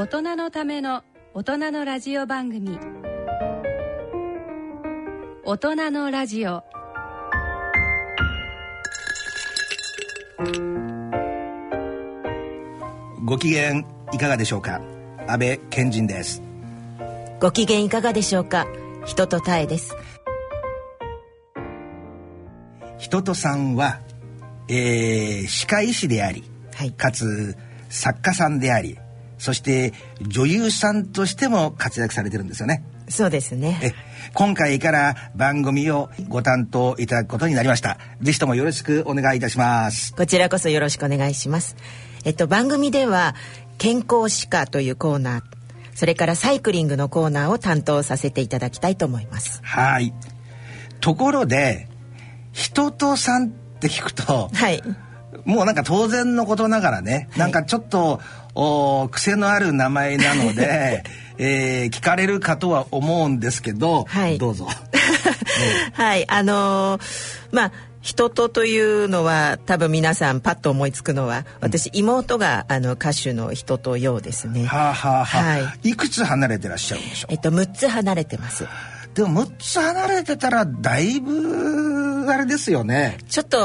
大人のための大人のラジオ番組。大人のラジオ。ご機嫌いかがでしょうか？安倍賢人です。ご機嫌いかがでしょうか？人とたえです。人とさんは、えー、歯科医師であり、はい。かつ作家さんでありそして女優さんとしても活躍されてるんですよね。そうですね。え今回から番組をご担当いただくことになりました。ぜひともよろしくお願いいたします。こちらこそよろしくお願いします。えっと番組では健康歯科というコーナーそれからサイクリングのコーナーを担当させていただきたいと思います。はい。ところで人とさんって聞くとはい。もうなんか当然のことながらね、なんかちょっとお癖のある名前なので、えー聞かれるかとは思うんですけど、はい。どうぞ。はいあのーまあ人とというのは多分皆さんパッと思いつくのは私、妹があの歌手の人とようですね。はあ、はあはい。い、くつ離れてらっしゃるんでしょえっと6つ離れてます。うでも6つ離れてたらだいぶあれですよね。ちょっと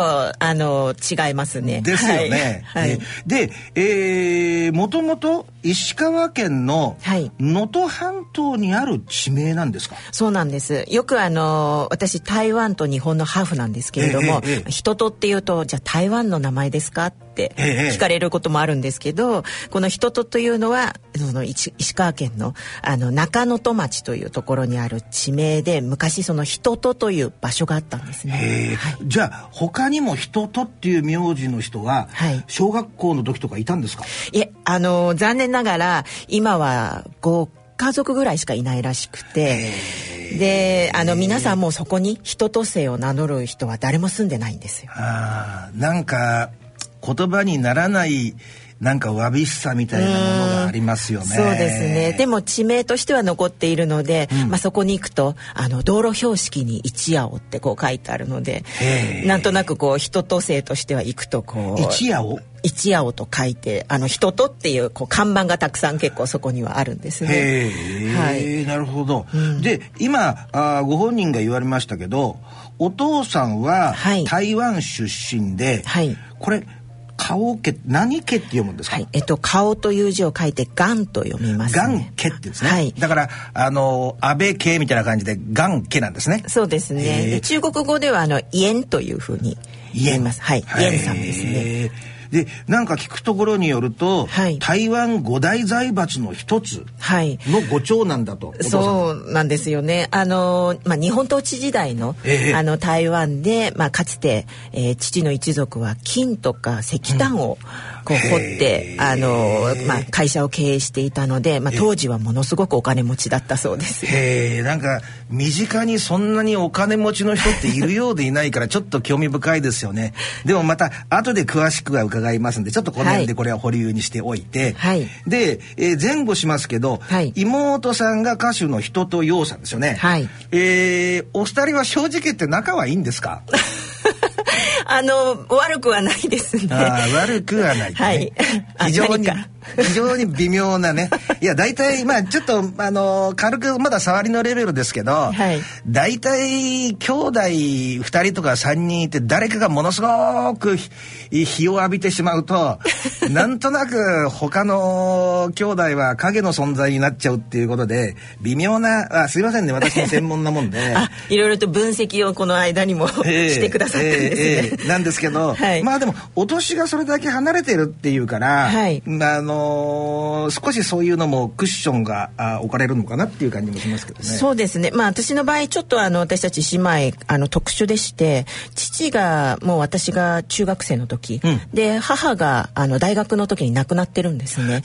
あの違いますねですよね。はい、はいえで、えー、もともと石川県のはい能登半島にある地名なんですか？そうなんです。よくあの私台湾と日本のハーフなんですけれども、ええええ人とっていうとじゃあ台湾の名前ですか？ってええ聞かれることもあるんですけど、この人とというのはその石石川県のあの中能登町というところにある地名で昔その人とという場所があったんですね。へえじゃあ他にも人とっていう名字の人ははい小学校の時とかいたんですか？いえあの残念ながら今はご家族ぐらいしかいないらしくてであの皆さんもうそこに人と姓を名乗る人は誰も住んでないんですよ。ああなんか言葉にならないなんかわびしさみたいなものがありますよね。そうですね。でも地名としては残っているので、まあそこに行くとあの道路標識に一夜をってこう書いてあるのでなんとなくこう人と姓としては行くとこう一夜を？一夜をと書いてあの人とっていうこう看板がたくさん結構そこにはあるんですね。はい。なるほど。で今あーご本人が言われましたけどお父さんははい台湾出身で、はいこれ顔家何家って読むんですか、はい。えっと顔という字を書いてガンと読みます、ね。ガン家ってですね、はい。だからあの安倍家みたいな感じでガン家なんですねそうですね。中国語ではあのイエンというふうに言います。はい。イエンさんですね。でなんか聞くところによると、はい台湾五大財閥の一つはい。のご長男だとお父さんそうなんですよね。あの、まあ、日本統治時代の、ええあの、台湾で、まあ、かつて、えー父の一族は金とか石炭を、こう、掘って、あの、まあ、会社を経営していたので、まあ、当時はものすごくお金持ちだったそうです。へえなんか身近にそんなにお金持ちの人っているようでいないからちょっと興味深いですよね。でもまた後で詳しくは伺いますんでちょっとこの辺でこれは保留にしておいて、はい。で、えー前後しますけど、はい。妹さんが歌手の人とようさんですよね。はい。えーお二人は正直言って仲はいいんですか？あの、悪くはないですね。悪くはない、ね。はいあ非常に非常に微妙なね。いや大体まあちょっとあの軽くまだ触りのレベルですけど、はい大体兄弟二人とか三人いて誰かがものすごく日日を浴びてしまうと、なんとなく他の兄弟は影の存在になっちゃうっていうことで微妙なあすいませんね私の専門なもんで。あ、いろいろと分析をこの間にも、ええしてくださったんですね。ええええなんですけど、はいまあでもお年がそれだけ離れてるっていうから、はいあのー少しそういうのもクッションがあ置かれるのかなっていう感じもしますけどね。そうですね。まあ私の場合ちょっとあの私たち姉妹あの特殊でして、父がもう私が中学生の時、うんで母があの大学の時に亡くなってるんですね。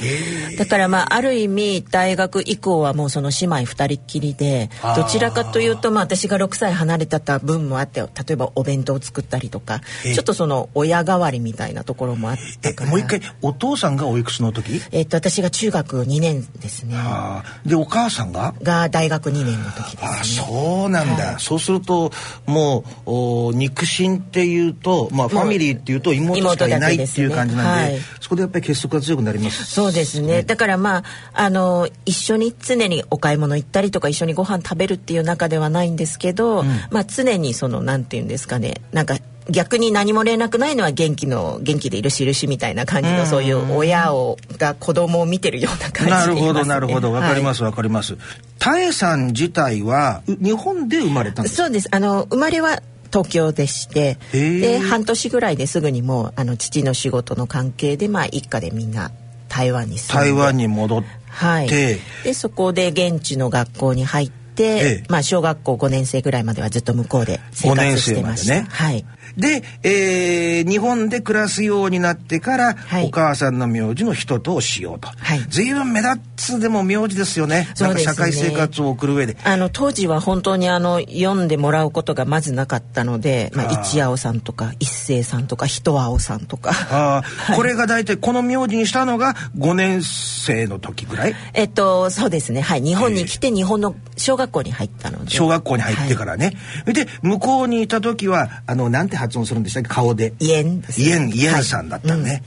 だからまあある意味大学以降はもうその姉妹二人っきりで、どちらかというとまあ私が6歳離れてた分もあって、例えばお弁当を作ったりとか、ちょっとその親代わりみたいなところもあったえから。もう一回お父さんがおいくつの時？えっと私が中学2年ですね。ああでお母さんが？が大学2年の時ですね。あそうなんだ、はい。そうするともうお肉親っていうと、まあ、ファミリーっていうと妹しかいないっていう感じなんではい。そこでやっぱり結束が強くなります。そうですね。だからまああの一緒に常にお買い物行ったりとか一緒にご飯食べるっていう中ではないんですけど、まあ常にそのなんていうんですかね。なんか逆に何も連絡ないのは元気の元気でいる印みたいな感じのそういう親をが子供を見てるような感じね、なるほどなるほど。わかりますはわかります。多江さん自体はう日本で生まれたんですか？そうです。あの生まれは東京でしてで半年ぐらいですぐにもうあの父の仕事の関係でまあ一家でみんな台湾に住んで。台湾に戻って、はい、でそこで現地の学校に入って、ええ。まあ、小学校5年生ぐらいまではずっと向こうで生5年活し生てました。ね。はいで、えー日本で暮らすようになってから、はい。お母さんの名字の人とをしようと。はい。随分目立つでも名字ですよね。ね。なんか社会生活を送る上で。あの当時は本当にあの読んでもらうことがまずなかったので、まあ、あー一青さんとか一星さんとか一青さんとか。ああ、これが大体この名字にしたのが5年生の時ぐらい？えっとそうですね。はい。日本に来て日本の小学校に入ったので。小学校に入ってからね。で、向こうにいた時は、あの、なんて発音するんでしたっけ？顔で。イエンですねイエン、イエンさんだったね。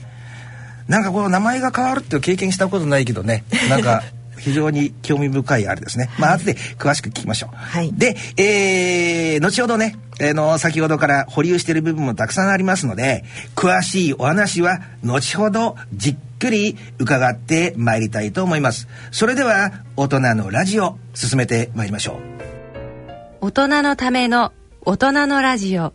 なんかこの名前が変わるっていう経験したことないけどね。なんか、非常に興味深いあれですね。まあ、後で詳しく聞きましょう。はいで、えー、後ほどね、あの、先ほどから保留している部分もたくさんありますので、詳しいお話は、後ほどじっくり伺ってまいりたいと思います。それでは、大人のラジオ、進めてまいりましょう。大人のための大人のラジオ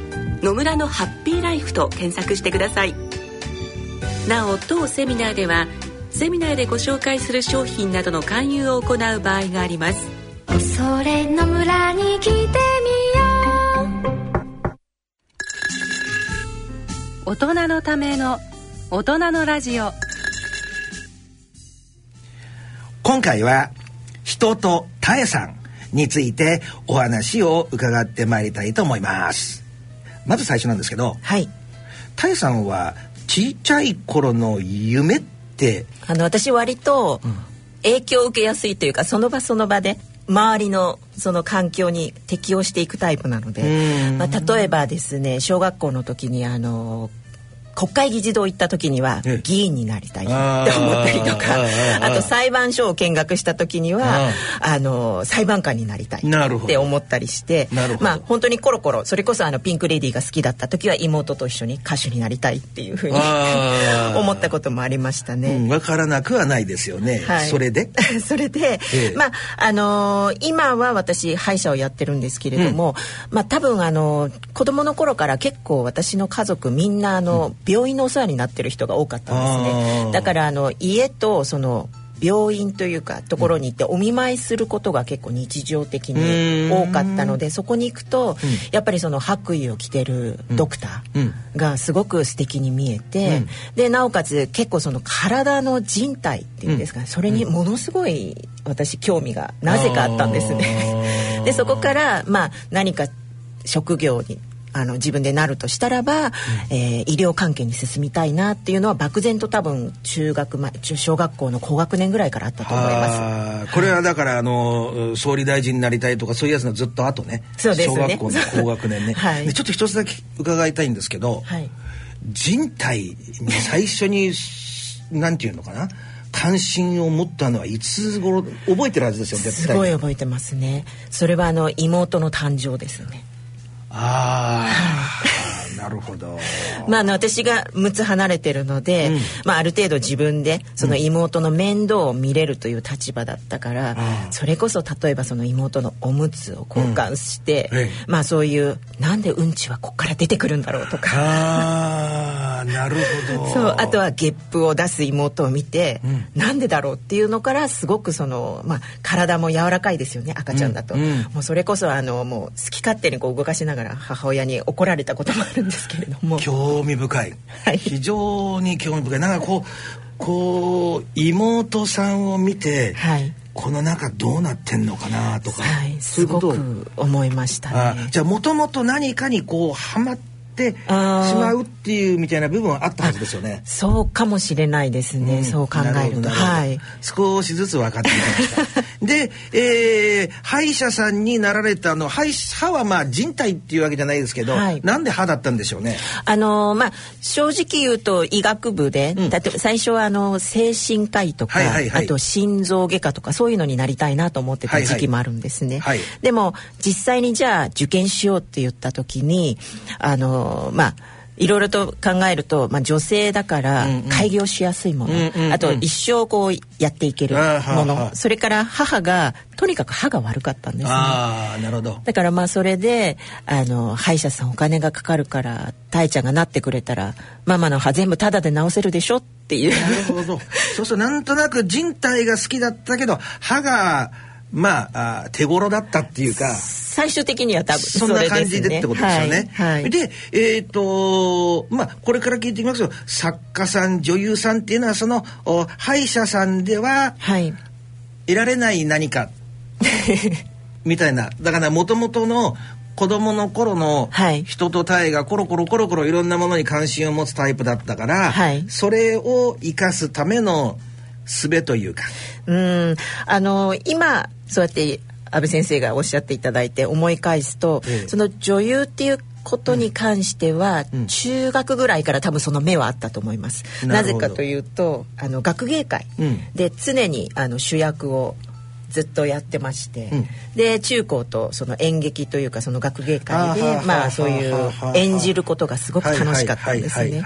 野村のハッピーライフ」と検索してください。なお当セミナーではセミナーでご紹介する商品などの勧誘を行う場合があります。それの村に来てみよう。大人のための大人のラジオ。今回は人と多江さんについてお話を伺ってまいりたいと思いますまず最初なんですけどはい。多江さんはちっちゃい頃の夢ってあの私割と影響を受けやすいというかその場その場で周りのその環境に適応していくタイプなので、まあ、例えばですね小学校の時にあの国会議事堂行った時にはええ。議員になりたいって思ったりとかあと裁判所を見学した時にはあの裁判官になりたいって思ったりしてまあ本当にコロコロそれこそあのピンク・レディーが好きだった時は妹と一緒に歌手になりたいっていうふうに 思ったこともありましたね。うん、分からなくはないですよね、はい。それで？それで、ええ。まああのー今は私歯医者をやってるんですけれども、まあ多分あのー子供の頃から結構私の家族みんなあの、病院のお世話になってる人が多かったんですね。だからあの家とその病院というかところに行ってお見舞いすることが結構日常的に多かったのでそこに行くと、やっぱりその白衣を着てるドクターがすごく素敵に見えて、でなおかつ結構その体の人体っていうんですかね、それにものすごい私興味がなぜかあったんですね。でそこからまあ何か職業にあの自分でなるとしたらば、えー医療関係に進みたいなっていうのは漠然と多分中学前中小学校の高学年ぐらいからあったと思います。これはだからあの総理大臣になりたいとかそういうやつのずっと後ね。そうですね。小学校の高学年ね、はい。でちょっと一つだけ伺いたいんですけど、はい。人体に最初になんていうのかな関心を持ったのはいつ頃覚えてるはずですよ絶す対ごい覚えてますね。それはあの妹の誕生ですねああ なるほど。まあ、あの私が6つ離れてるので、まあ、ある程度自分でその妹の面倒を見れるという立場だったから、それこそ例えばその妹のおむつを交換して、うん。ええ。まあそういうなんでうんちはこっから出てくるんだろうとか。ああなるほど。そうあとはゲップを出す妹を見て、なんでだろうっていうのからすごくその、まあ、体も柔らかいですよね赤ちゃんだと、うんうん。もうそれこそあのもう好き勝手にこう動かしながら母親に怒られたこともあるんですけれども。興味深い、はい。非常に興味深い。なんかこうこう妹さんを見て、はい。この中どうなってんのかなとか、はい、すごく思いましたあね。じゃあもともと何かにこうハマってしまうっていうみたいな部分はあったはずですよね。そうかもしれないですね。んそう考えると、はい。少しずつ分かってきました。で、えー歯医者さんになられたの歯医歯はまあ人体っていうわけじゃないですけど、はいなんで歯だったんでしょうね？あのまあ正直言うと医学部で、うん例えば最初はあの精神科医とか、はいはいはいあと心臓外科とかそういうのになりたいなと思ってた時期もあるんですね。はいはいでも実際にじゃあ受験しようって言った時にあのまあいろいろと考えると、まあ、女性だからうんうん開業しやすいもの、うんうんうんあと一生こうやっていけるもあはあのそれから母がとにかく歯が悪かったんですね。ああ、なるほど。だからまあそれであの歯医者さんお金がかかるからたいちゃんがなってくれたらママの歯全部タダで治せるでしょっていうなるほど。そうするとなんとなく人体が好きだったけど歯がまああ手頃だったっていうか。最終的には多分そんな感じでってことですよね。はいはいで、えっ、と、まあ、これから聞いていきますけど、作家さん、女優さんっていうのは、その、お歯医者さんでははい得られない何か、みたいな。だから、もともとの子供の頃のはい人と体がコロコロコロコロいろんなものに関心を持つタイプだったから、はいそれを生かすための術というか。うん。あの今そうやって安倍先生がおっしゃっていただいて思い返すと、ええ。その女優っていうことに関しては、うん。中学ぐらいから多分その目はあったと思います。なぜかというとあの学芸会うん。で常にあの主役をずっとやってまして、うん。で中高とその演劇というかその学芸会でまあそういう演じることがすごく楽しかったんですね。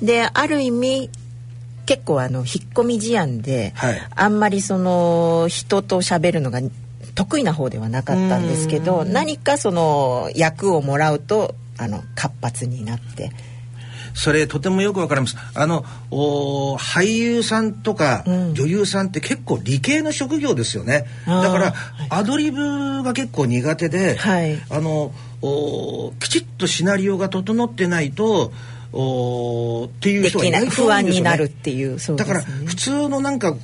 である意味結構あの引っ込み思案で、はい。あんまりその人と喋るのが得意な方ではなかったんですけど何かその役をもらうとあの活発になって。それとてもよくわかります。あのお俳優さんとかうん。女優さんって結構理系の職業ですよね。あー。だからはい。アドリブが結構苦手で、はい。あのおきちっとシナリオが整ってないとおっていうで人がい。ないとうんですよね。安になるっていうそうでだから普通のなんか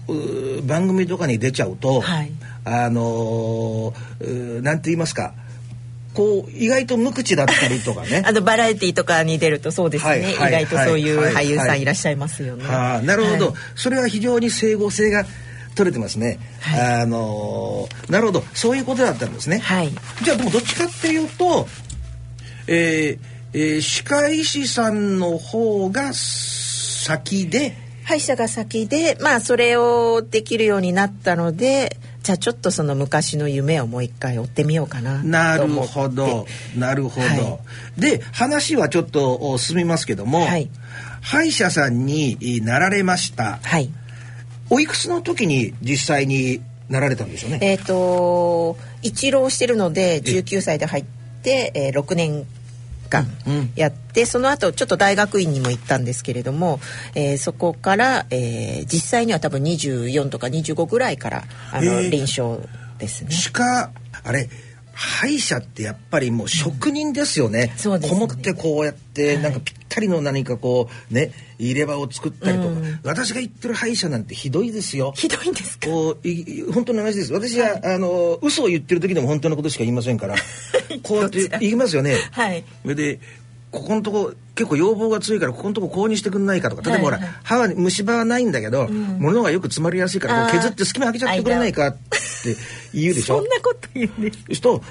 番組とかに出ちゃうと、はい。あのーなんて言いますか。こう意外と無口だったりとかね。あのバラエティーとかに出るとそうですね、はいはい意外とそういうはい俳優さはいんいらっしゃいますよね。はあ、なるほど、はい。それは非常に整合性が取れてますね、はい。あのーなるほど。そういうことだったんですね、はい。じゃあでもどっちかっていうとえーえー歯科医師さんの方が先で。歯医者が先でまあそれをできるようになったのでじゃあちょっとその昔の夢をもう一回追ってみようかななるほど。なるほど、はで話はちょっとお進みますけども、はい。歯医者さんにえーなられました。はい。おいくつの時に実際になられたんでしょうね？えっ、と一浪してるので19歳で入って、えー、6年間うん。やって、その後ちょっと大学院にも行ったんですけれども、えーそこから、えー実際には多分24とか25ぐらいからあの、臨床ですね。歯科あれ歯医者ってやっぱりもう職人ですよね,、そうですね。こもってこうやってなんかぴったりの何かこうね入れ歯を作ったりとか、うん私が言ってる歯医者なんてひどいですよ。ひどいんですか？こうい本当の話です。私は、あの嘘を言ってる時でも本当のことしか言いませんから。こうやって言いますよね。はい。それでここのとこ結構要望が強いからここのとここうにしてくんないかとか例えばほら、はいはい。歯は虫歯はないんだけど、物がよく詰まりやすいから削って隙間開けちゃってくれないかって言うでしょ？そんなこと言うんです。人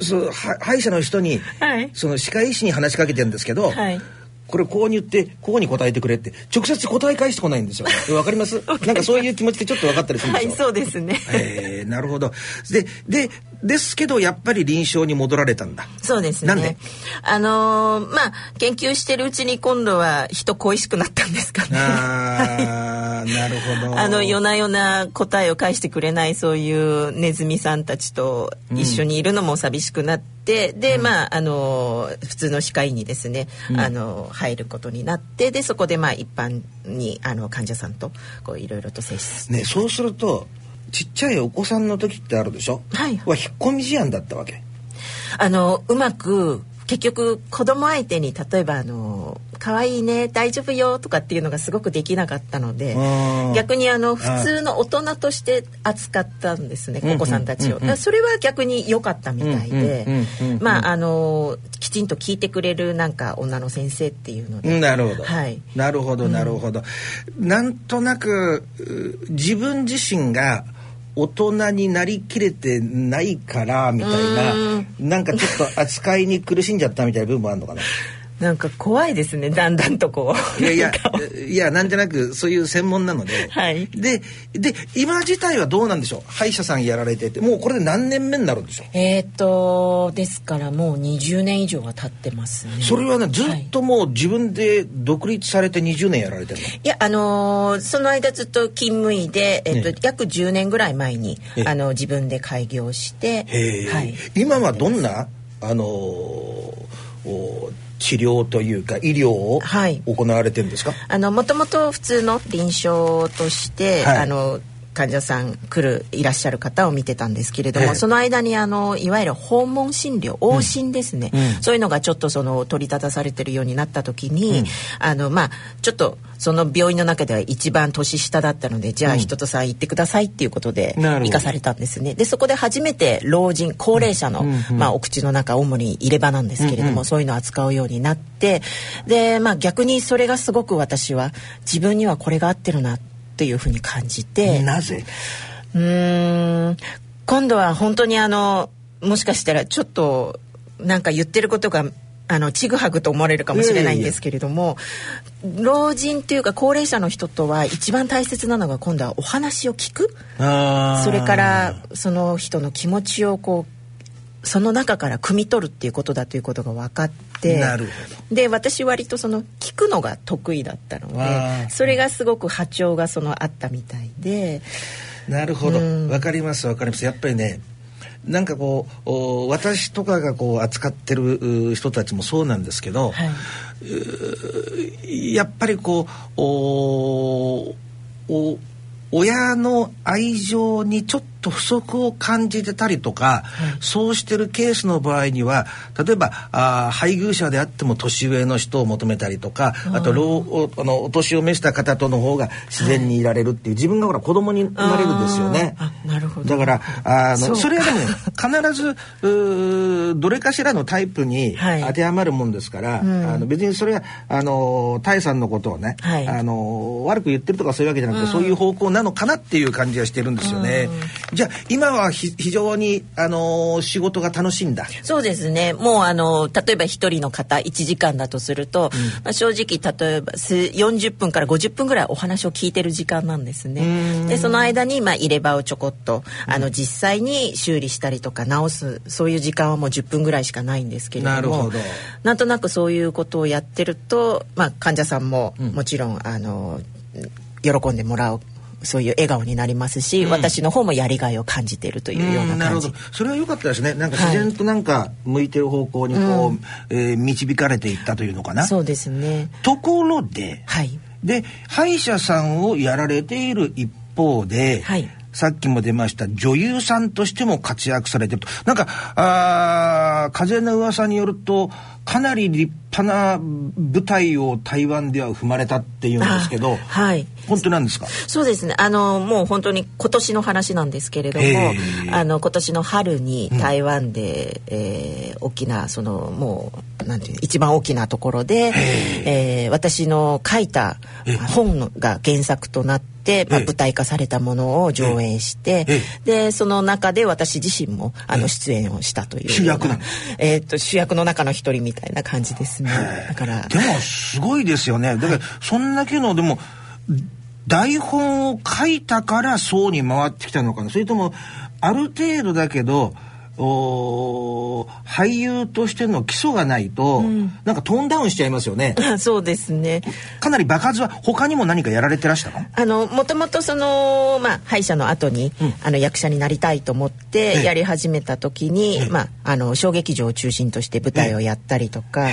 そうは歯医者の人に、はい。その歯科医師に話しかけてるんですけど、はい。これこうに言ってこうに答えてくれって直接答え返してこないんですよ。わかります？なんかそういう気持ちってちょっと分かったりするんですよ。はいそうですね。えー、なるほど。ででですけどやっぱり臨床に戻られたんだ。そうですね。なんで？あのーまあ研究してるうちに今度は人恋しくなったんですかね。あーなるほど。あの夜な夜な答えを返してくれないそういうネズミさんたちと一緒にいるのも寂しくなって、で、まああの普通の歯科医にですね、あの入ることになってでそこでまあ一般にあの患者さんとこういろいろと接しねそうするとちっちゃいお子さんの時ってあるでしょ？はい。は引っ込み思案だったわけ。あのうまく結局子供相手に例えばあの可愛いね大丈夫よとかっていうのがすごくできなかったのでうん逆にあの普通の大人として扱ったんですねうんお子さんたちを。それは逆に良かったみたいでうんうんうんうんまああのきちんと聞いてくれるなんか女の先生っていうので。なるほど、はい。なるほどなるほど、なんとなくう自分自身が大人になりきれてないからみたいな。なんかちょっと扱いに苦しんじゃったみたいな部分もあるのかななんか怖いですねだんだんとこう。いやいやいやなんじゃなくそういう専門なので、はい。でで今自体はどうなんでしょう？歯医者さんやられてて。もうこれで何年目になるんでしょう？えーっとですからもう20年以上は経ってますね。それはねずっともう自分で独立されて20年やられてるの、いやあのーその間ずっと勤務医で、えっとええ。約10年ぐらい前にええ。あの自分で開業して、はい、今はどんなあのーお治療というか医療をはい。行われてるんですか、あのもともと普通の臨床として、はい。あの患者さん来るいらっしゃる方を見てたんですけれども、ええ。その間にあのいわゆる訪問診療往診ですね、うん。そういうのがちょっとその取り立たされてるようになった時に、あのまあちょっとその病院の中では一番年下だったのでじゃあ人とさん行ってくださいっていうことで行かされたんですね。でそこで初めて老人高齢者の、まあ、お口の中主に入れ歯なんですけれども、そういうのを扱うようになってで、まあ、逆にそれがすごく私は自分にはこれが合ってるなっていうふうに感じて。なぜ？うーん。今度は本当にあのもしかしたらちょっとなんか言ってることがあのちぐはぐと思われるかもしれないんですけれども老人っていうか高齢者の人とは一番大切なのが今度はお話を聞く。それからその人の気持ちをこうその中から汲み取るっていうことだということが分かって。なるほで私割とその聞くのが得意だったのでそれがすごく波長がそのあったみたいで。なるほど。うん。わかりますわかります。やっぱりねなんかこうお私とかがこう扱ってるう人たちもそうなんですけど、はい。やっぱりこうおお親の愛情にちょっと不足を感じてたりとか、そうしてるケースの場合には例えばあー配偶者であっても年上の人を求めたりとかあと老おあのお年を召した方との方が自然にいられるっていう、自分がほら子供に生まれるんですよね。なるほど。だからあのそれはでもね必ずどれかしらのタイプにはい。当てはまるもんですから、ん。あの別にそれはあのタイさんのことをね、はい。あの悪く言ってるとかそういうわけじゃなくて、そういう方向なのかなっていう感じはしてるんですよね。じゃあ今はひ非常にあの仕事が楽しいんだ。そうですね。もうあの例えば一人の方1時間だとすると、まあ、正直例えばす40分から50分ぐらいお話を聞いてる時間なんですね。でその間に、まあ、入れ歯をちょこっとあの実際に修理したりとか直すそういう時間はもう10分ぐらいしかないんですけれどもなるほど。なんとなくそういうことをやってると、まあ、患者さんももちろん、あの喜んでもらうそういう笑顔になりますし、私の方もやりがいを感じているというような感じ。なるほど。それは良かったですね。なんか自然となんか向いてる方向にこう、えー導かれていったというのかな。そうですね。ところで、はい。で歯医者さんをやられている一方で、はい。さっきも出ました女優さんとしても活躍されてると。なんかあー風の噂によるとかなり立派な舞台を台湾では踏まれたっていうんですけど、あはい本当なんですか？そうですね。あのもう本当に今年の話なんですけれどもへーあの今年の春に台湾で、えー大きなそのもうなんていう一番大きなところで、えー私の書いた本が原作となってまあ、ええ。舞台化されたものを上映して、えでその中で私自身もあの出演をしたという主役なの？えーっと主役の中の一人みたいな感じですね。だからでもすごいですよね。だからそんだけのでも台本を書いたからそうに回ってきたのかな。それともある程度だけどおー俳優としての基礎がないと、なんかトーンダウンしちゃいますよね。そうですね。かなり爆発は他にも何かやられてらしたの？あのもともとその、まあ、歯医者の後に、あの役者になりたいと思っええ。てやり始めた時に、まあ、あの小劇場を中心として舞台をやったりとか、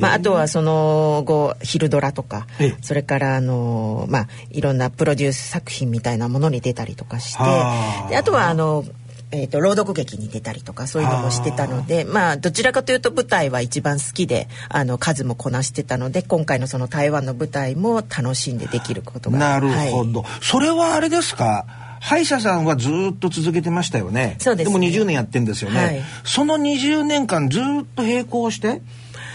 まあ、あとはその後昼ドラとか、ええ。それからあの、まあ、いろんなプロデュース作品みたいなものに出たりとかしてはあ。であとはあのえー、と朗読劇に出たりとかそういうのもしてたのでまあどちらかというと舞台は一番好きであの数もこなしてたので今回のその台湾の舞台も楽しんでできることがなるほはい。ど、それはあれですか？歯医者さんはずっと続けてましたよね。そうですね。も20年やってんですよね、はい。その20年間ずっと並行して、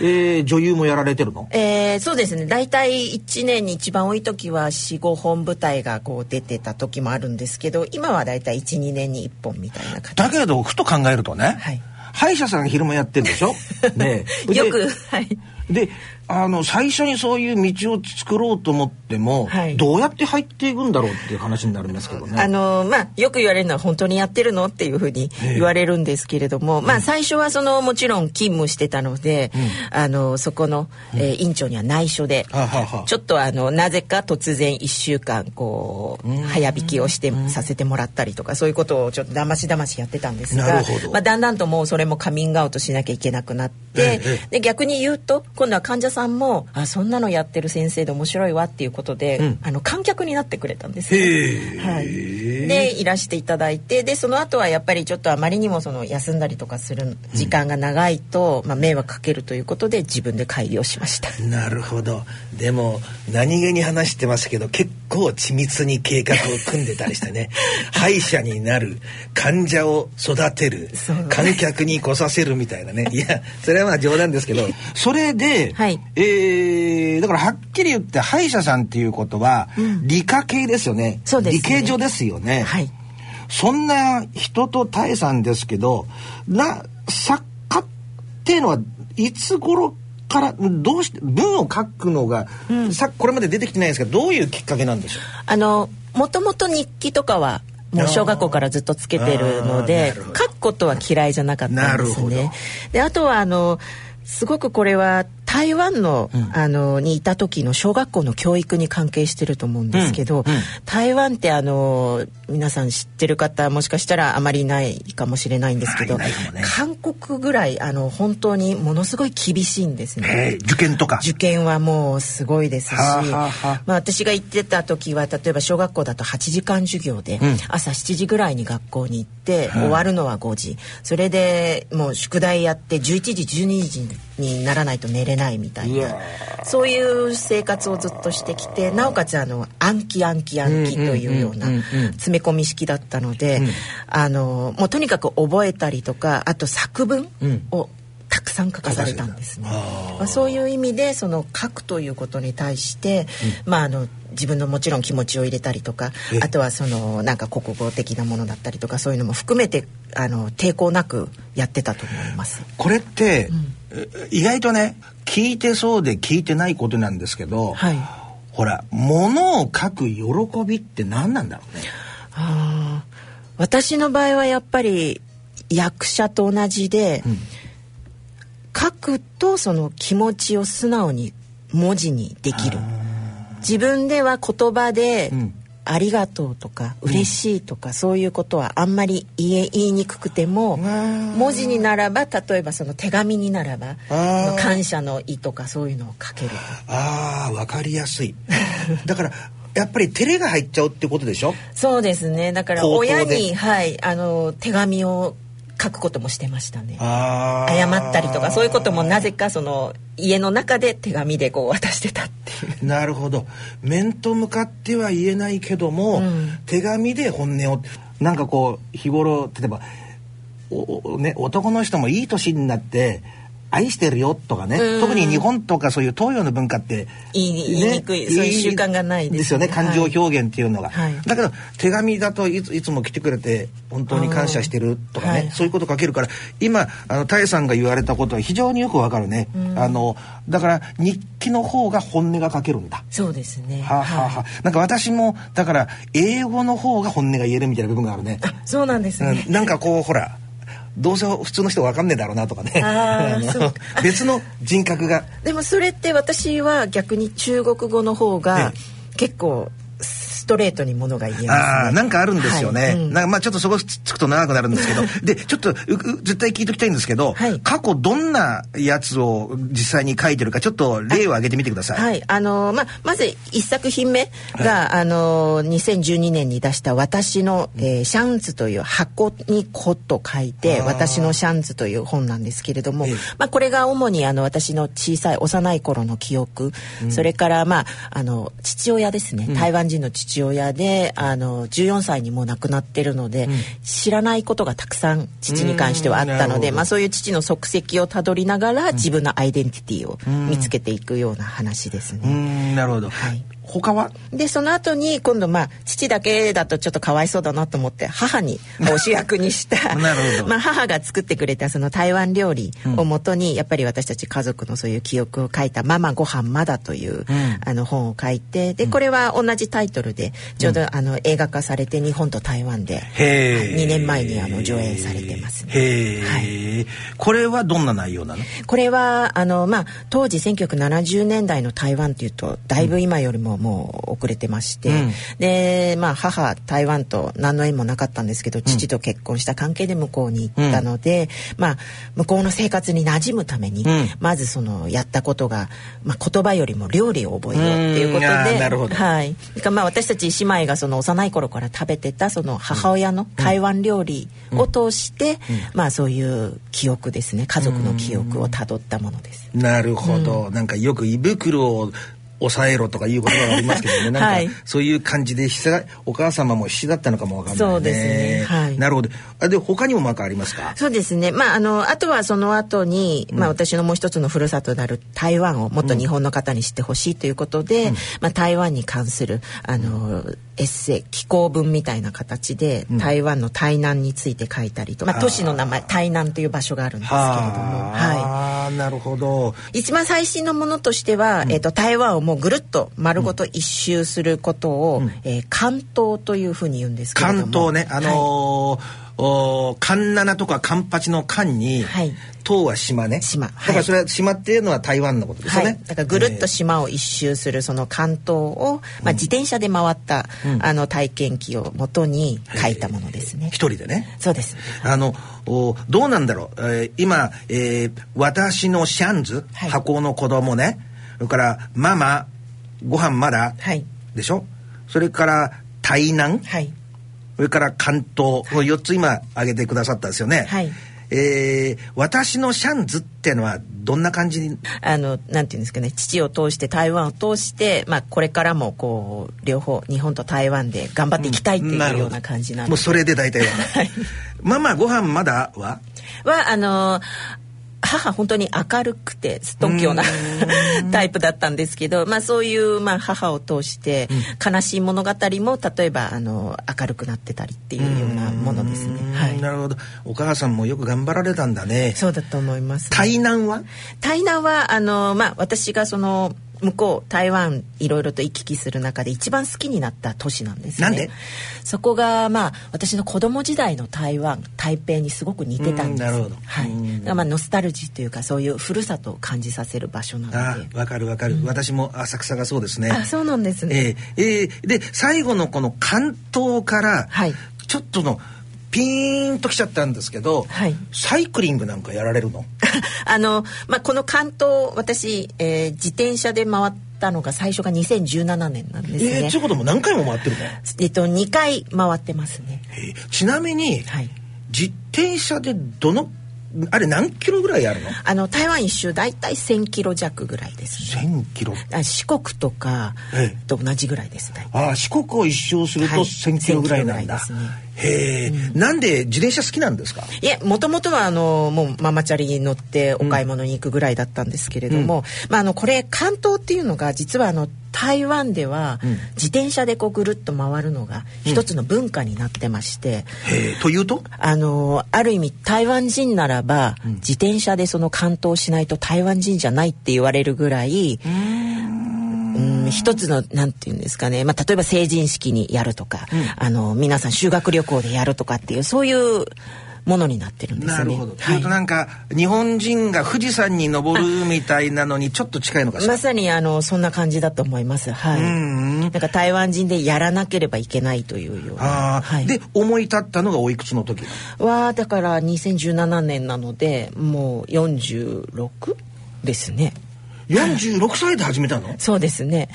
えー女優もやられてるの？えーそうですね。大体1年に一番多い時は45本舞台がこう出てた時もあるんですけど今は大体12年に1本みたいな形。だけどふと考えるとね、はい。歯医者さん昼間やってるでしょ？ねえ。よくはい。であの最初にそういう道を作ろうと思っても、はい。どうやって入っていくんだろうっていう話になるんですけどね。あのまあよく言われるのは本当にやってるのっていうふうに言われるんですけれども、まあ最初はそのもちろん勤務してたので、あのそこの、えー院長には内緒で、はあはあはあ。ちょっとあのなぜか突然1週間こう早引きをしてさせてもらったりとかそういうことをちょっとだましだましやってたんですがまあ、だんだんともうそれもカミングアウトしなきゃいけなくなって、ええ。で逆に言うと今度は患者さんも「あそんなのやってる先生で面白いわ」っていうことで、うん。あの観客になってくれたんですへね。え、はい、でいらしていただいてでその後はやっぱりちょっとあまりにもその休んだりとかする時間が長いと、まあ、迷惑かけるということで自分で開業しました。なるほど。でも何気に話してますけど結構緻密に計画を組んでたりしてね。歯医者になる患者を育てる観客に来させるみたいなね。いやそれはまあ冗談ですけどそれで、はい。えーだからはっきり言って歯医者さんっていうことは、理科系ですよね。そうですね。理系所ですよね、はい。そんな人と多江さんですけどな作家っていうのはいつ頃からどうして文を書くのが、さこれまで出てきてないんですけどどういうきっかけなんでしょう？あのもともと日記とかはもう小学校からずっとつけてるので書くことは嫌いじゃなかったんですね。であとはあのすごくこれは台湾の,、あのにいた時の小学校の教育に関係してると思うんですけど、うん。うん。台湾ってあの皆さん知ってる方もしかしたらあまりいないかもしれないんですけど、ね。韓国ぐらいあの本当にものすごい厳しいんですね。えー受験とか。受験はもうすごいですし、はあはあはあ。まあ、私が行ってた時は例えば小学校だと8時間授業で、うん。朝7時ぐらいに学校に行って、終わるのは5時。それでもう宿題やって11時12時にならないと寝れないみたいなそういう生活をずっとしてきてなおかつあの暗記暗記暗記というようなうん。うんうんうん。詰め込み式だったので、あのもうとにかく覚えたりとかあと作文をたくさん書かされたんですね。まあ、そういう意味でその書くということに対して、まああの自分のもちろん気持ちを入れたりとかえあとはそのなんか国語的なものだったりとかそういうのも含めてあの抵抗なくやってたと思います。これって、え意外とね聞いてそうで聞いてないことなんですけど、はい。ほら物を書く喜びって何なんだろうね？あー私の場合はやっぱり役者と同じで、書くとその気持ちを素直に文字にできる。自分では言葉でうん「ありがとう」とか「嬉しい」とか、そういうことはあんまり言え言いにくくても文字にならば例えばその手紙にならば感謝の意とかそういうのを書ける。ああわかりやすい。だからやっぱり照れが入っちゃうってことでしょ？そうですね。だから親に、はい、あの手紙を書くこともしてましたね。謝ったりとかそういうこともなぜかその家の中で手紙でこう渡してたっていう。なるほど。面と向かっては言えないけども、うん。手紙で本音をなんかこう日頃例えばおおね、男の人もいい年になって愛してるよとかね、特に日本とかそういう東洋の文化って、言い言いにくいそういう習慣がないですね。ですよね感情表現っていうのが、はい。だけど手紙だといついつも来てくれて本当に感謝してるとかね、はい。そういうこと書けるから今あのタエさんが言われたことは非常によくわかるね、あのだから日記の方が本音が書けるんだ。そうですね。はあ、はあはあ、なんか私もだから英語の方が本音が言えるみたいな部分があるね、そうなんですね、うん。なんかこうほらどうせ普通の人わかんねえだろうなとかね。あー のそう別の人格が。でもそれって私は逆に中国語の方が結構ストレートにものが言えます、ね、ああなんかあるんですよね、はいうん。なんかまあちょっとそこつつくと長くなるんですけど。でちょっとうう絶対聞いときたいんですけど、はい。過去どんなやつを実際に書いてるかちょっと例を挙げてみてください、はい、あのまあまず一作品目が、あの2012年に出した私の、えーシャンズという箱に子と書いて私のシャンズという本なんですけれども、ええ。まあこれが主にあの私の小さい幼い頃の記憶、それからまああの父親ですね、台湾人の父親であの14歳にもう亡くなってるので、知らないことがたくさん父に関してはあったので、まあそういう父の足跡をたどりながら、自分のアイデンティティを見つけていくような話ですね。なるほど、はい他は？でその後に今度まあ父だけだとちょっとかわいそうだなと思って母に を主役にした まあ母が作ってくれたその台湾料理をもとに、やっぱり私たち家族のそういう記憶を書いた「ママご飯まだ」という、あの本を書いてでこれは同じタイトルでちょうどあの映画化されて日本と台湾で、へー。2年前にあの上映されてますね。へえ、これはどんな内容なの？これはあの、まあ、当時1970年代の台湾っていうとだいぶ今よりももう遅れてまして、うん。で、まあ、母台湾と何の縁もなかったんですけど父と結婚した関係で向こうに行ったので、まあ、向こうの生活に馴染むために、うん。まずそのやったことが、まあ、言葉よりも料理を覚えようっていうことでなるほど。はい、まあ私たち姉妹がその幼い頃から食べてたその母親の台湾料理を通して、まあそういう記憶ですね。家族の記憶をたどったものです。なるほど、なんかよく胃袋を抑えろとかいう言葉がありますけどね。なんか、はいそういう感じで必死だお母様も必死だったのかもわかんないね。そうですね。はい。なるほど。あで他にも何かありますか？そうですね。まあ、あの、あとはその後に、まあ、私のもう一つのふるさとである台湾をもっと日本の方に知ってほしいということで、まあ、台湾に関する、あの、エッセイ、寄稿文みたいな形で、台湾の台南について書いたりと、まあ、都市の名前、台南という場所があるんですけれども、はい。はあ、なるほど。一番最新のものとしては、えっ、と台湾をもうぐるっと丸ごと一周することを、えー関東というふうに言うんですけれども。関東ねあのーお関七とか関八の関に、はい。東は島ね。島。だからそれは島っていうのは台湾のことですよね、はい、だからぐるっと島を一周するその関東を、まあ、自転車で回った、あの体験記をもとに書いたものですね。一。人でね。そうです。あのおどうなんだろう、えー今、えー私のシャンズ、はい。箱の子供ね。それからママご飯まだ、はい。でしょ？それから台南はい。それから関東、この4つ今挙げてくださったんですよね、はい。えー私のシャンズってのはどんな感じに？あのなんていうんですかね。父を通して台湾を通して、まあ、これからもこう両方日本と台湾で頑張っていきたいっていうような感じなんです、もうそれで大体は、ママご飯まだは？はあの母本当に明るくてすっとんきょうなタイプだったんですけど、まあ、そういう、まあ、母を通して悲しい物語も例えばあの明るくなってたりっていうようなものですね。はい、なるほど。お母さんもよく頑張られたんだね。そうだと思います。台南は？台南はあの、まあ、私がその向こう台湾いろいろと行き来する中で一番好きになった都市なんですね。なんで？そこがまあ私の子供時代の台湾台北にすごく似てたんです。うんなるほどはい。まあノスタルジーというかそういうふるさとを感じさせる場所なあので。わかるわかる、私も浅草がそうですねあそうなんですね。えーえーで最後のこの関東から、はいちょっとのピーンときちゃったんですけど、はいサイクリングなんかやられるの？あの、まあ、この関東私、えー自転車で回ったのが最初が2017年なんですねえー、ちゅう。ことも何回も回ってるの、えっと2回回ってますね。えーちなみに、はい。自転車でどのあれ何キロぐらいあるの？あの台湾一周大体1000キロ弱ぐらいですね。1000キロ？あ四国とかええ。と同じぐらいですね。ああ四国を一周するとはい。1000キロぐらいなんだ、1000キロぐらいへえ、なんで自転車好きなんですか？いえもともとはあのもうママチャリに乗ってお買い物に行くぐらいだったんですけれども、まあ、あのこれ関東っていうのが実はあの台湾では自転車でこうぐるっと回るのが一つの文化になってまして、へえ。というと？あのある意味台湾人ならば、自転車でその関東しないと台湾人じゃないって言われるぐらいうん。一つのなんていうんですかね、まあ、例えば成人式にやるとか、あの皆さん修学旅行でやるとかっていうそういうものになってるんですね。なるほど、とはいいうとなんか日本人が富士山に登るみたいなのにちょっと近いのかしらまさにあのそんな感じだと思います。はい。んなんか台湾人でやらなければいけないというようあな。あ、はい。で思い立ったのがおいくつの時？はだから2017年なのでもう46ですね。46歳で始めたの？そうですね。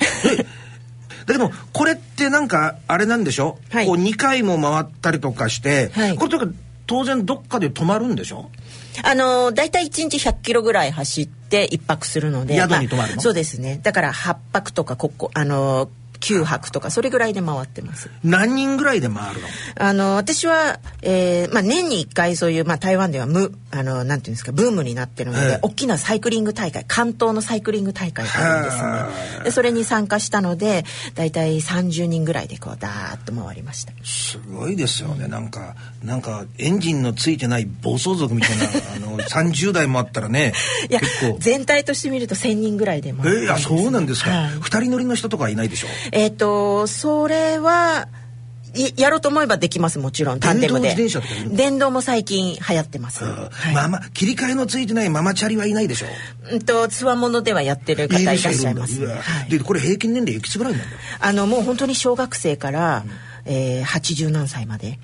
だけどこれってなんかあれなんでしょ、はいこう2回も回ったりとかして、はいこれとか当然どっかで泊まるんでしょ？あの大体1日100キロぐらい走って一泊するので。宿に泊まるの？あそうですね。だから8泊とかここあの9泊とかそれぐらいで回ってます。何人ぐらいで回るの？あの私は、えーまあ、年に1回そういう、まあ、台湾では無あのなんていうんですかブームになってるので、ええ大きなサイクリング大会関東のサイクリング大会があるんですはねでそれに参加したので大体30人ぐらいでこうダーッと回りました。すごいですよね。なんかなんかエンジンのついてない暴走族みたいなあの 30台もあったらねいや全体として見ると1,000人ぐらいで回ったんえー、いやそうなんですか、はい。二人乗りの人とかはいないでしょ？えっ、とそれはいやろうと思えばできますもちろんタンデムで。電動も最近流行ってます、はい。ママ切り替えのついてないママチャリはいないでしょう。んとつわものではやってる方いらっしゃいます。はい。でこれ平均年齢いくつぐらいなんだよあのもう本当に小学生から、えー、80何歳まで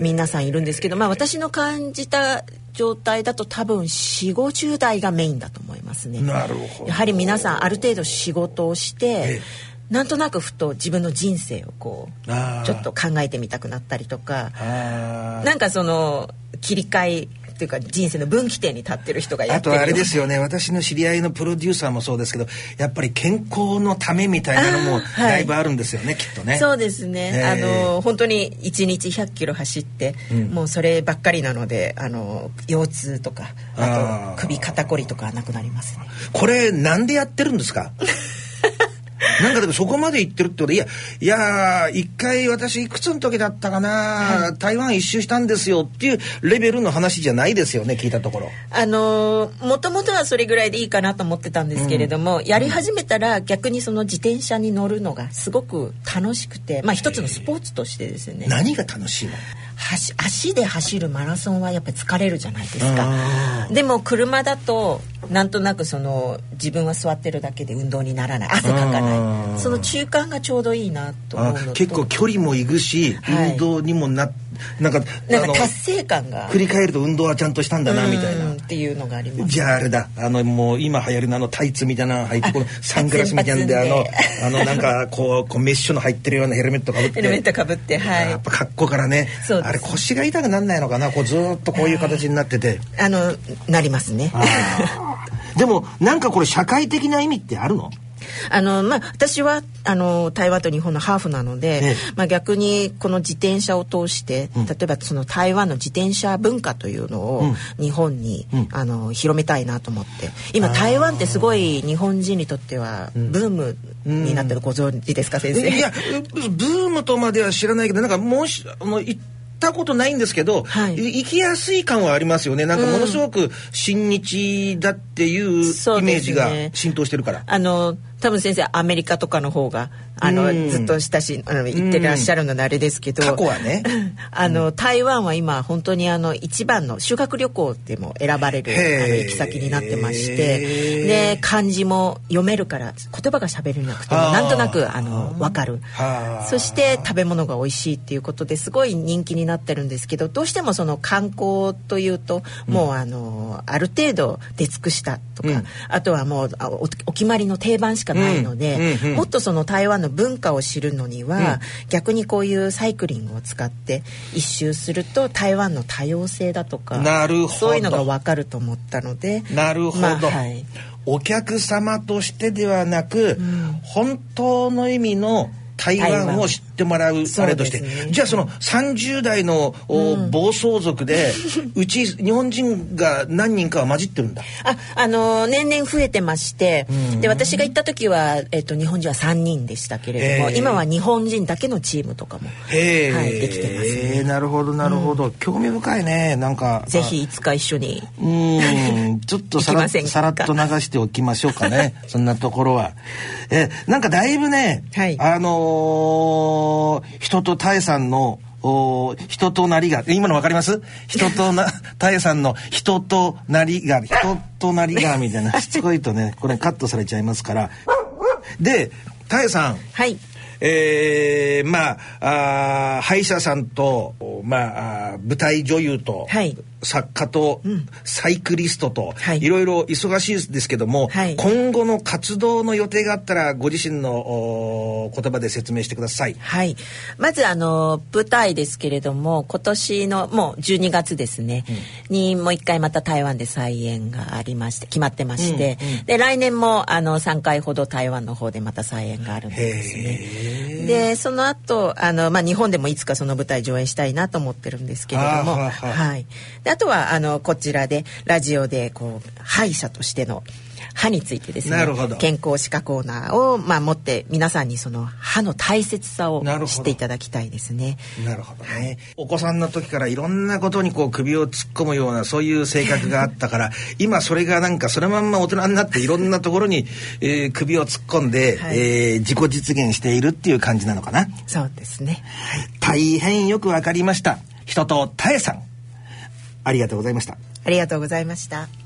皆さんいるんですけど、まあ、私の感じた状態だと多分4 5 0代がメインだと思いますね。なるほど。やはり皆さんある程度仕事をして、えなんとなくふと自分の人生をこうちょっと考えてみたくなったりとかなんかその切り替えっていうか人生の分岐点に立ってる人がやあってるとあれですよね。私の知り合いのプロデューサーもそうですけどやっぱり健康のためみたいなのもだいぶあるんですよね、きっとね。そうですね、ええあの本当に1日100キロ走って、もうそればっかりなのであの腰痛とかあと首肩こりとかはなくなりますね。これなんでやってるんですか？なんかでもそこまで行ってるってことでいやいやー一回私いくつの時だったかな、台湾一周したんですよっていうレベルの話じゃないですよね聞いたところ。あのもともとはそれぐらいでいいかなと思ってたんですけれども、やり始めたら逆にその自転車に乗るのがすごく楽しくてまあ一つのスポーツとしてですね。何が楽しいの？走足で走るマラソンはやっぱり疲れるじゃないですあかでも車だとなんとなくその自分は座ってるだけで運動にならない。汗かかあなー。いその中間がちょうどいいなと思うあのと。結構距離も行くし、はい。運動にもななんかなんか達成感が。振り返ると運動はちゃんとしたんだなみたいな。うんっていうのがあります。じゃああれだ。あのもう今流行りのあのタイツみたいなの履いてこのサングラスみたいなんであのあのなんかこうこうメッシュの入ってるようなヘルメットかぶって。ヘルメットかぶってはい。やっぱ格好からね。あれ腰が痛くなんないのかな？こうずーっとこういう形になってて。あのなりますね。でもなんかこれ社会的な意味ってあるの？あのまあ私はあの台湾と日本のハーフなので、ええ。まあ逆にこの自転車を通して、例えばその台湾の自転車文化というのを日本に、あの広めたいなと思って。今台湾ってすごい日本人にとってはブームになってるご存知ですか先生？いやブームとまでは知らないけどなんかもしあの行ったことないんですけど、はい。い行きやすい感はありますよね。なんかものすごく親日だっていうイメージが浸透してるから。あの多分先生アメリカとかの方があの、うん。ずっと親しいあの行ってらっしゃるのであれですけど、過去はね。あの台湾は今本当にあの一番の修学旅行でも選ばれるあの行き先になってましてで漢字も読めるから言葉が喋れなくてもなんとなくあの分かる。はあ。そして食べ物が美味しいっていうことですごい人気になってるんですけどどうしてもその観光というともうあのある程度出尽くしたとか、うん。あとはもうあおお決まりの定番しかないので、うんうんうん。もっとその台湾の文化を知るのには、逆にこういうサイクリングを使って一周すると台湾の多様性だとかなるほど。そういうのが分かると思ったのでなるほど、まあはい。お客様としてではなく、本当の意味の台湾を知ってもらうあれとして、ねじゃあその30代の、お暴走族で うち日本人が何人かは混じってるんだ。ああの年々増えてまして、で私が行った時は、えっと日本人は3人でしたけれどもへー今は日本人だけのチームとかも、へえ、はい、できてますね。なるほどなるほど、興味深いねなんか。ぜひいつか一緒に。うーん。ちょっとさらさらっと流しておきましょうかねそんなところは。えなんかだいぶね、はい。あのー人とタエさんのおー人となりが今のわかります？人とな タエさんの人となりが人となりがみたいな しつこいとねこれカットされちゃいますから。でタエさん。はい。えー、まああー歯医者さんと、まあ、あー舞台女優と、はい作家と、サイクリストと、はい。いろいろ忙しいですけども、はい。今後の活動の予定があったらご自身のお言葉で説明してください。はい。まずあの舞台ですけれども今年のもう12月ですね、にもう一回また台湾で再演がありまして決まってまして、で来年もあの3回ほど台湾の方でまた再演があるんですね。でその後あのまあ日本でもいつかその舞台上演したいなと思ってるんですけれども、あーはーはーはい。であとはあのこちらでラジオでこう歯医者としての歯についてですね。健康歯科コーナーを、まあ、持って皆さんにその歯の大切さを知っていただきたいですね。なるほどね、お子さんの時からいろんなことにこう首を突っ込むようなそういう性格があったから今それがなんかそのまんま大人になっていろんなところに、えー首を突っ込んで、はい。えー自己実現しているっていう感じなのかな？そうですね。大変よくわかりました。人とたえさん。ありがとうございました。ありがとうございました。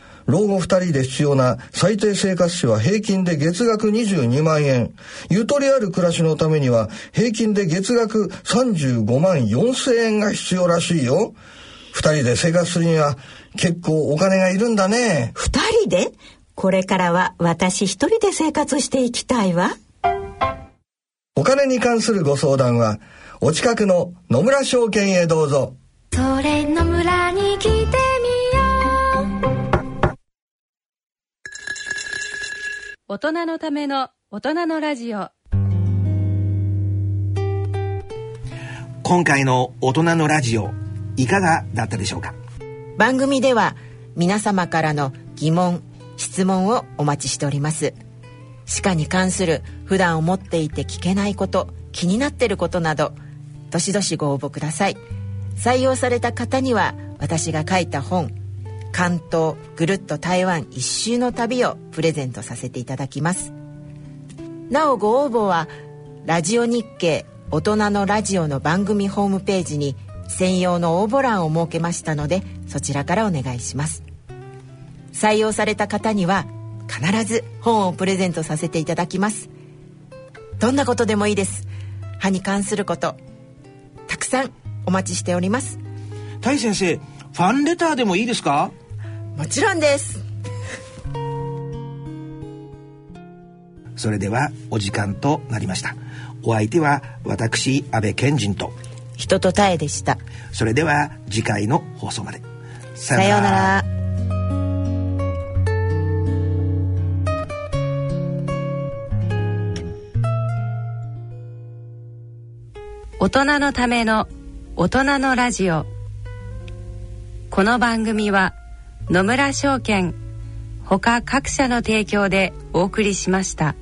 老後二人で必要な最低生活費は平均で月額22万円。ゆとりある暮らしのためには平均で月額35万4千円が必要らしいよ。二人で生活するには結構お金がいるんだね。二人で？これからは私一人で生活していきたいわ。お金に関するご相談は、お近くの野村証券へどうぞ。それの村に来て大人のための大人のラジオ。今回の大人のラジオいかがだったでしょうか？番組では皆様からの疑問質問をお待ちしております。歯科に関する普段思っていて聞けないこと気になっていることなどどしどしご応募ください。採用された方には私が書いた本「関東ぐるっと台湾一周の旅」をプレゼントさせていただきます。なおご応募はラジオ日経大人のラジオの番組ホームページに専用の応募欄を設けましたのでそちらからお願いします。採用された方には必ず本をプレゼントさせていただきます。どんなことでもいいです。歯に関すること。たくさんお待ちしております。大先生ファンレターでもいいですか？もちろんです。それではお時間となりました。お相手は私安倍賢人と。人とたえでした。それでは次回の放送まで。ささようなら。大人のための大人のラジオ。この番組は野村証券ほか各社の提供でお送りしました。